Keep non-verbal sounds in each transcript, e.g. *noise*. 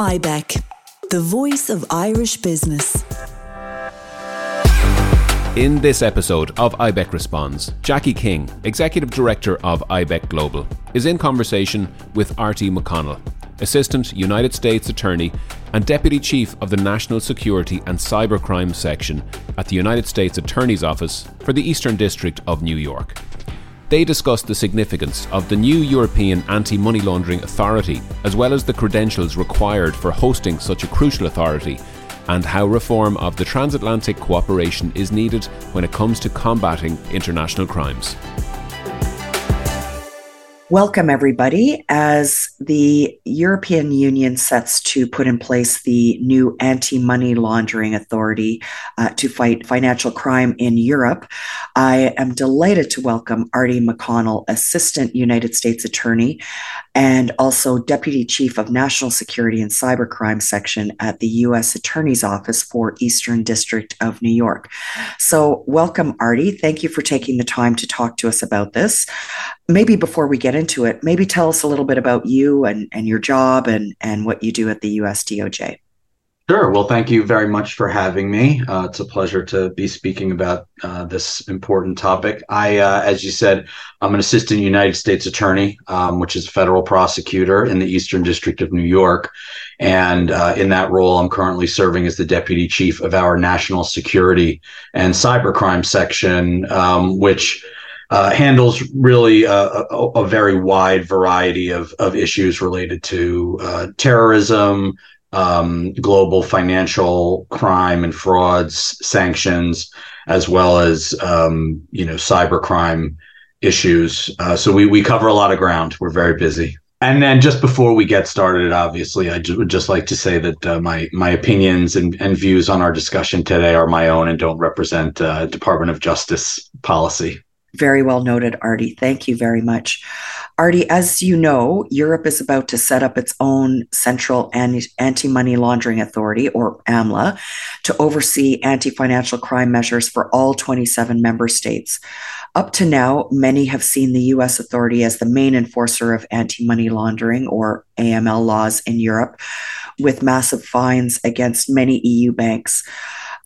IBEC, the voice of Irish business. In this episode of IBEC Responds, Jackie King, Executive Director of IBEC Global, is in conversation with Artie McConnell, Assistant United States Attorney and Deputy Chief of the National Security and Cybercrime Section at the United States Attorney's Office for the Eastern District of New York. They discussed the significance of the new European Anti Money Laundering Authority, as well as the credentials required for hosting such a crucial authority, and how reform of the transatlantic cooperation is needed when it comes to combating international crimes. Welcome, everybody. As the European Union sets to put in place the new anti money laundering authority uh, to fight financial crime in Europe, I am delighted to welcome Artie McConnell, Assistant United States Attorney and also Deputy Chief of National Security and Cybercrime Section at the U.S. Attorney's Office for Eastern District of New York. So, welcome, Artie. Thank you for taking the time to talk to us about this maybe before we get into it, maybe tell us a little bit about you and, and your job and, and what you do at the US DOJ. Sure. Well, thank you very much for having me. Uh, it's a pleasure to be speaking about uh, this important topic. I, uh, as you said, I'm an assistant United States attorney, um, which is a federal prosecutor in the Eastern District of New York. And uh, in that role, I'm currently serving as the deputy chief of our national security and cybercrime section, um, which uh, handles really a, a, a, very wide variety of, of issues related to uh, terrorism, um, global financial crime and frauds, sanctions, as well as um, you know cybercrime issues. Uh, so we we cover a lot of ground. We're very busy. And then just before we get started, obviously, I just, would just like to say that uh, my my opinions and, and views on our discussion today are my own and don't represent uh, Department of Justice policy. Very well noted, Artie. Thank you very much. Artie, as you know, Europe is about to set up its own Central Anti Money Laundering Authority, or AMLA, to oversee anti financial crime measures for all 27 member states. Up to now, many have seen the US authority as the main enforcer of anti money laundering, or AML laws in Europe, with massive fines against many EU banks.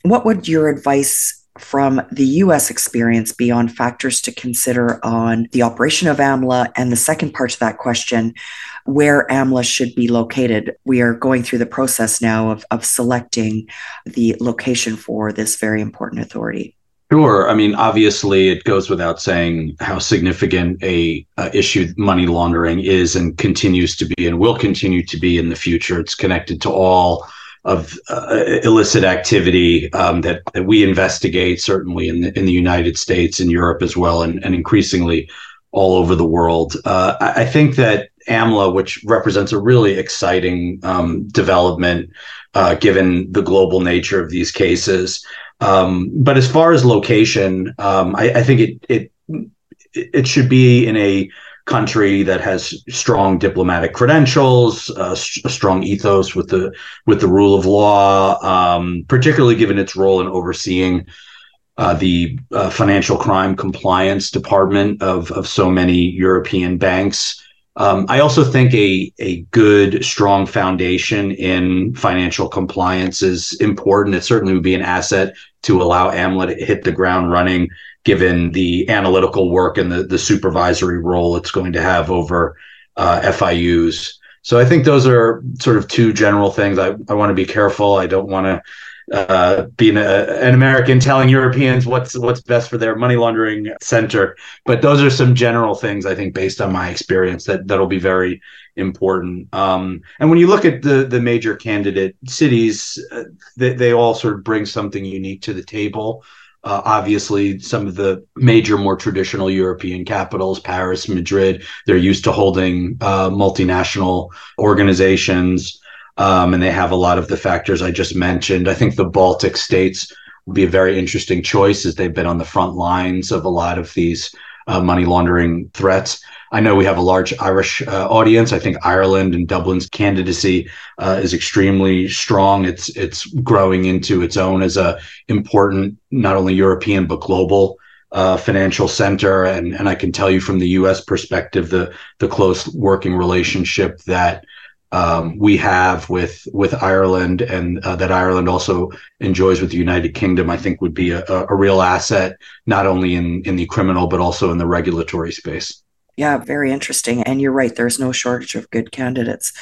What would your advice from the US experience beyond factors to consider on the operation of AMLA? And the second part to that question, where AMLA should be located. We are going through the process now of, of selecting the location for this very important authority. Sure. I mean, obviously, it goes without saying how significant a, a, issue money laundering is and continues to be, and will continue to be in the future. It's connected to all of uh, illicit activity um, that, that we investigate, certainly in the, in the United States and Europe as well, and, and increasingly all over the world. Uh, I, I, think that AMLA, which represents a really exciting um, development uh, given the global nature of these cases. Um, but as far as location, um, I, I, think it, it it should be in a country that has strong diplomatic credentials, uh, a strong ethos with the with the rule of law, um, particularly given its role in overseeing uh, the uh, financial crime compliance department of of so many European banks. Um, I also think a a good strong foundation in financial compliance is important. It certainly would be an asset to allow AMLA to hit the ground running given the analytical work and the, the supervisory role it's going to have over uh, FIUs. So I think those are sort of two general things. I, I want to be careful. I don't want to uh, be an, an, American telling Europeans what's what's best for their money laundering center. But those are some general things I think, based on my experience, that that'll be very important. Um, and when you look at the the major candidate cities, uh, they, they all sort of bring something unique to the table. Uh, obviously, some of the major, more traditional European capitals, Paris, Madrid, they're used to holding uh, multinational organizations, um, and they have a lot of the factors I just mentioned. I think the Baltic states would be a very interesting choice as they've been on the front lines of a lot of these uh, money laundering threats. I know we have a large Irish uh, audience. I think Ireland and Dublin's candidacy uh, is extremely strong. It's it's growing into its own as a important not only European but global uh, financial center. And and I can tell you from the U.S. perspective, the the close working relationship that um, we have with with Ireland and uh, that Ireland also enjoys with the United Kingdom, I think would be a, a real asset, not only in in the criminal but also in the regulatory space. Yeah, very interesting. And you're right, there's no shortage of good candidates.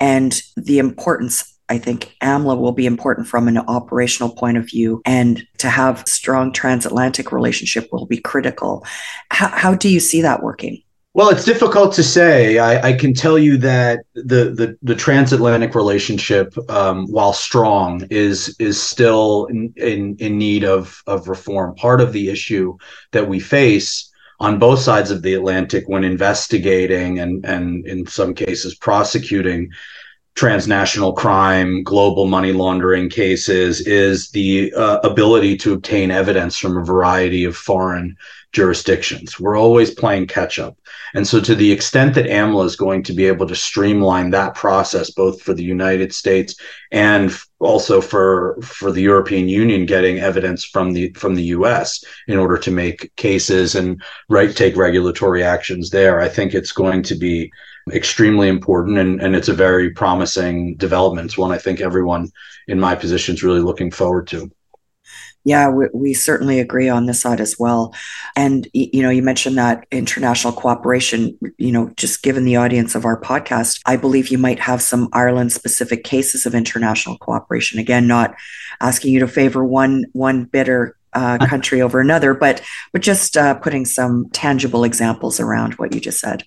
And the importance I think AMLA will be important from an operational point of view, and to have strong transatlantic relationship will be critical. How, how do you see that working? Well, it's difficult to say. I, I, can tell you that the the, the transatlantic relationship, um, while strong, is is still in, in, in need of of reform. Part of the issue that we face on both sides of the Atlantic when investigating and and in some cases prosecuting transnational crime, global money laundering cases is the uh, ability to obtain evidence from a variety of foreign jurisdictions. We're always playing catch up. And so, to the extent that AMLA is going to be able to streamline that process, both for the United States and also for for the European Union getting evidence from the from the US in order to make cases and right take regulatory actions there, I think it's going to be extremely important and, and it's a very promising development. It's one I think everyone in my position is really looking forward to. Yeah, we, we, certainly agree on this side as well. And, you know, you mentioned that international cooperation, you know, just given the audience of our podcast, I believe you might have some Ireland specific cases of international cooperation. Again, not asking you to favor one, one bitter uh, *laughs* country over another, but, but just uh, putting some tangible examples around what you just said.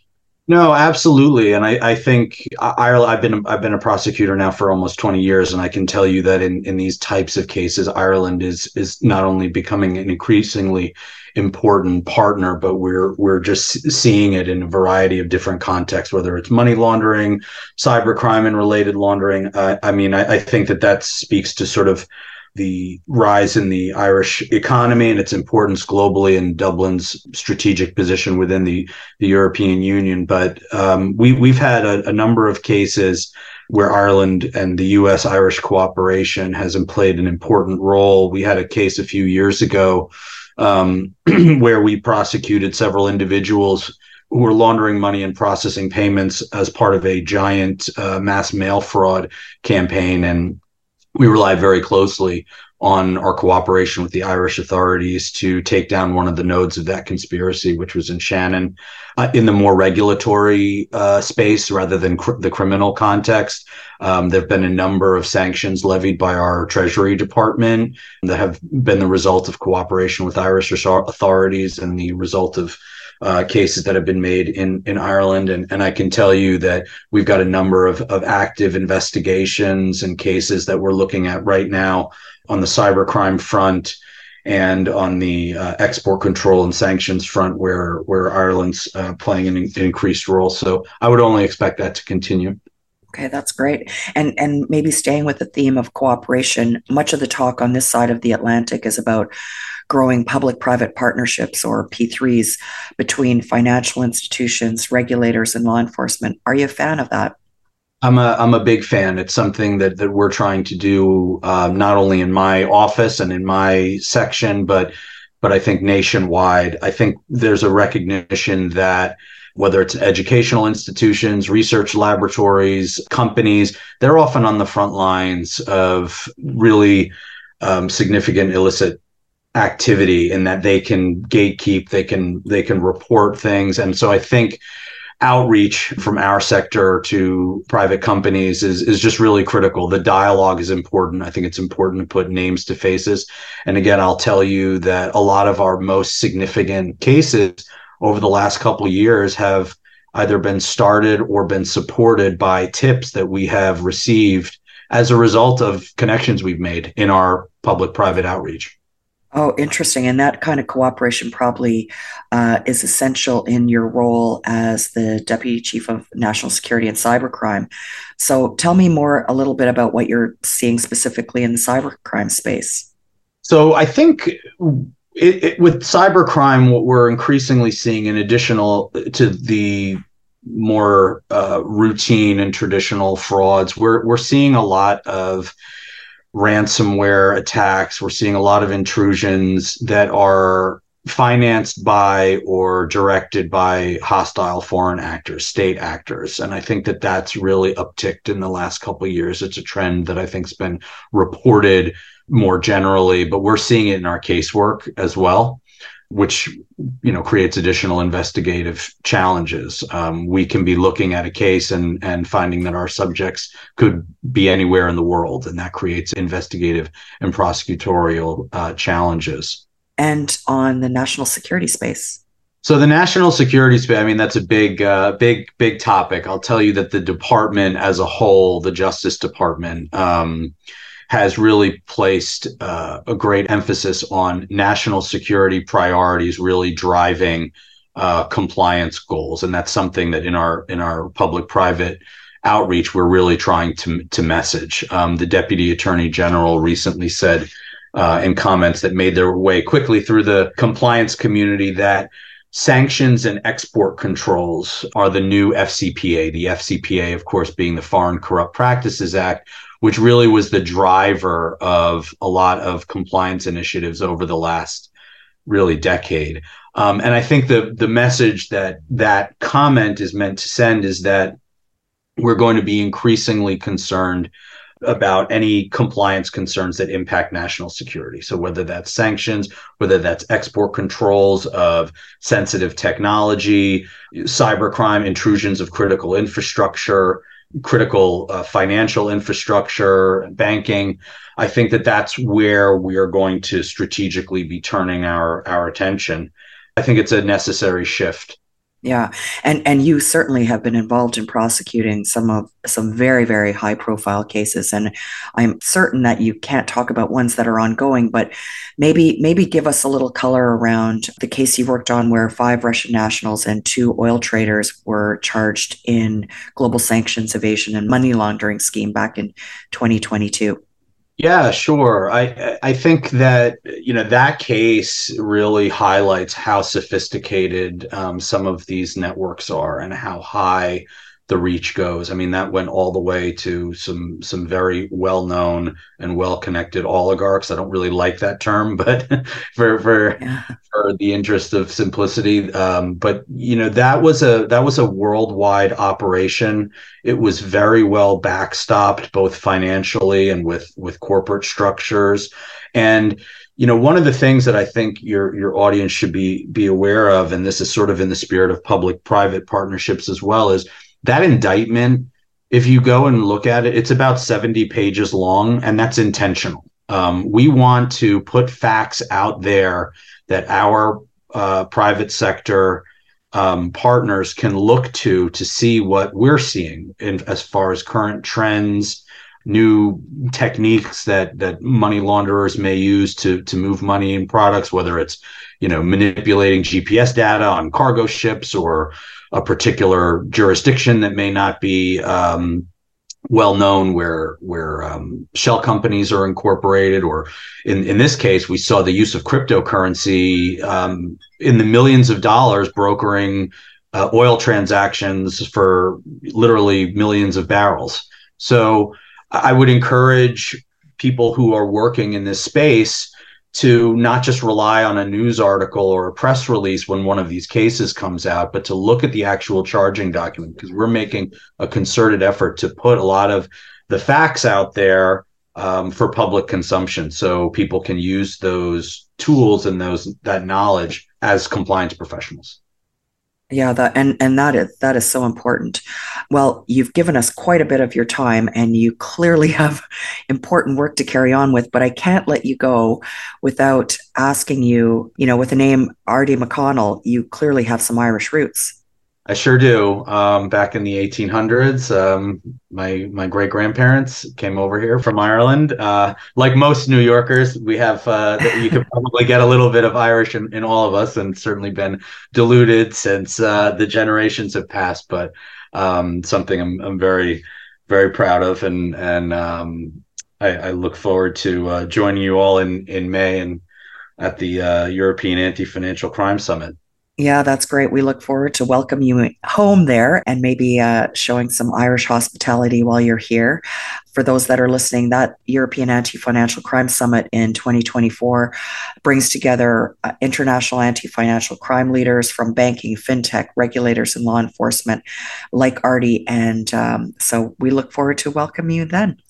No, absolutely, and I, I think Ireland. I've been I've been a prosecutor now for almost twenty years, and I can tell you that in, in these types of cases, Ireland is is not only becoming an increasingly important partner, but we're we're just seeing it in a variety of different contexts, whether it's money laundering, cybercrime, and related laundering. Uh, I mean, I, I think that that speaks to sort of the rise in the Irish economy and its importance globally and Dublin's strategic position within the, the European Union. But um, we, we've had a, a, number of cases where Ireland and the US Irish cooperation has played an important role. We had a case a few years ago um, *clears throat* where we prosecuted several individuals who were laundering money and processing payments as part of a giant uh, mass mail fraud campaign. And we relied very closely on our cooperation with the Irish authorities to take down one of the nodes of that conspiracy, which was in Shannon, uh, in the more regulatory uh, space rather than cr- the criminal context. Um, there have been a number of sanctions levied by our Treasury Department that have been the result of cooperation with Irish authorities and the result of uh, cases that have been made in in Ireland, and and I can tell you that we've got a number of of active investigations and cases that we're looking at right now on the cybercrime front and on the uh, export control and sanctions front, where where Ireland's uh, playing an, an increased role. So I would only expect that to continue. Okay, that's great. And and maybe staying with the theme of cooperation, much of the talk on this side of the Atlantic is about growing public private partnerships or P3s between financial institutions, regulators, and law enforcement. Are you a fan of that? I'm a I'm a big fan. It's something that that we're trying to do uh, not only in my office and in my section, but but I think nationwide. I think there's a recognition that whether it's educational institutions, research laboratories, companies, they're often on the front lines of really um, significant illicit activity in that they can gatekeep, they can they can report things, and so I think outreach from our sector to private companies is is just really critical. The dialogue is important. I think it's important to put names to faces. And again, I'll tell you that a lot of our most significant cases over the last couple years have either been started or been supported by tips that we have received as a result of connections we've made in our public private outreach. Oh, interesting. And that kind of cooperation probably uh, is essential in your role as the Deputy Chief of National Security and Cybercrime. So tell me more a little bit about what you're seeing specifically in the cybercrime space. So I think it, it, with cybercrime, what we're increasingly seeing, in additional to the more uh, routine and traditional frauds, we're we're seeing a lot of ransomware attacks. We're seeing a lot of intrusions that are financed by or directed by hostile foreign actors, state actors. And I think that that's really upticked in the last couple years. It's a trend that I think's been reported more generally, but we're seeing it in our casework as well which you know creates additional investigative challenges. Um, we can be looking at a case and and finding that our subjects could be anywhere in the world, and that creates investigative and prosecutorial uh, challenges. And on the national security space. So the national security space, I mean, that's a big, uh, big, big topic. I'll tell you that the department as a whole, the Justice Department, um, has really placed uh, a great emphasis on national security priorities, really driving uh, compliance goals, and that's something that in our in our public-private outreach we're really trying to to message. Um, the Deputy Attorney General recently said uh, in comments that made their way quickly through the compliance community that sanctions and export controls are the new FCPA. The FCPA, of course, being the Foreign Corrupt Practices Act, which really was the driver of a lot of compliance initiatives over the last really decade. Um, and I think the the message that that comment is meant to send is that we're going to be increasingly concerned about any compliance concerns that impact national security. So whether that's sanctions, whether that's export controls of sensitive technology, cybercrime, intrusions of critical infrastructure, critical uh, financial infrastructure, banking. I think that that's where we are going to strategically be turning our our attention. I think it's a necessary shift yeah, and and you certainly have been involved in prosecuting some of some very very high profile cases, and I'm certain that you can't talk about ones that are ongoing, but maybe maybe give us a little color around the case you worked on where five Russian nationals and two oil traders were charged in global sanctions evasion and money laundering scheme back in 2022. Yeah, sure. I I think that you know that case really highlights how sophisticated um, some of these networks are and how high the reach goes. I mean, that went all the way to some some very well known and well connected oligarchs. I don't really like that term, *laughs* but for for yeah. for the interest of simplicity, um, but you know that was a that was a worldwide operation. It was very well backstopped, both financially and with with corporate structures, and you know one of the things that i think your your audience should be be aware of and this is sort of in the spirit of public private partnerships as well is that indictment, if you go and look at it, it's about 70 pages long, and that's intentional. Um, we want to put facts out there that our uh, private sector um, partners can look to to see what we're seeing in, as far as current trends, new techniques that that money launderers may use to to move money in products, whether it's you know manipulating GPS data on cargo ships or a particular jurisdiction that may not be um, well known where where um, shell companies are incorporated or in, in this case we saw the use of cryptocurrency um, in the millions of dollars brokering uh, oil transactions for literally millions of barrels. So i would encourage people who are working in this space to not just rely on a news article or a press release when one of these cases comes out, but to look at the actual charging document because we're making a concerted effort to put a lot of the facts out there um, for public consumption, so people can use those tools and those that knowledge as compliance professionals. Yeah, that and and that is that is so important. Well, you've given us quite a bit of your time and you clearly *laughs* have important work to carry on with, but I can't let you go without asking you, you know, with the name Artie McConnell, you clearly have some Irish roots. I sure do. Um, back in the 1800s, um, my my great grandparents came over here from Ireland. Uh, like most New Yorkers, we have uh, you could *laughs* probably get a little bit of Irish in, in all of us, and certainly been diluted since uh, the generations have passed. But um, something I'm, I'm very very proud of, and and um, I, I, look forward to uh, joining you all in in May and at the uh, European Anti Financial Crime Summit. Yeah, that's great. We look forward to welcoming you home there and maybe uh, showing some Irish hospitality while you're here. For those that are listening, that European Anti Financial Crime Summit in 2024 brings together uh, international anti financial crime leaders from banking, fintech, regulators, and law enforcement like Artie. And um, so we look forward to welcoming you then.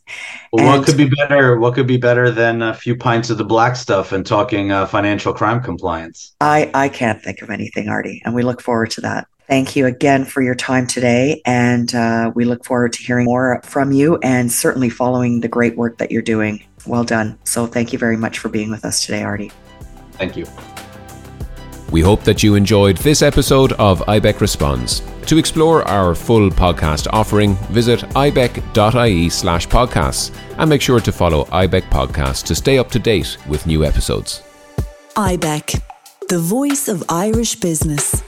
Well, and what could be better? What could be better than a few pints of the black stuff and talking uh, financial crime compliance? I, I can't think of anything, Artie, and we look forward to that. Thank you again for your time today. And uh, we look forward to hearing more from you and certainly following the great work that you're doing. Well done. So thank you very much for being with us today, Artie. Thank you. We hope that you enjoyed this episode of IBEC Responds. To explore our full podcast offering, visit ibec.ie slash podcasts and make sure to follow IBEC Podcasts to stay up to date with new episodes. IBEC, the voice of Irish business.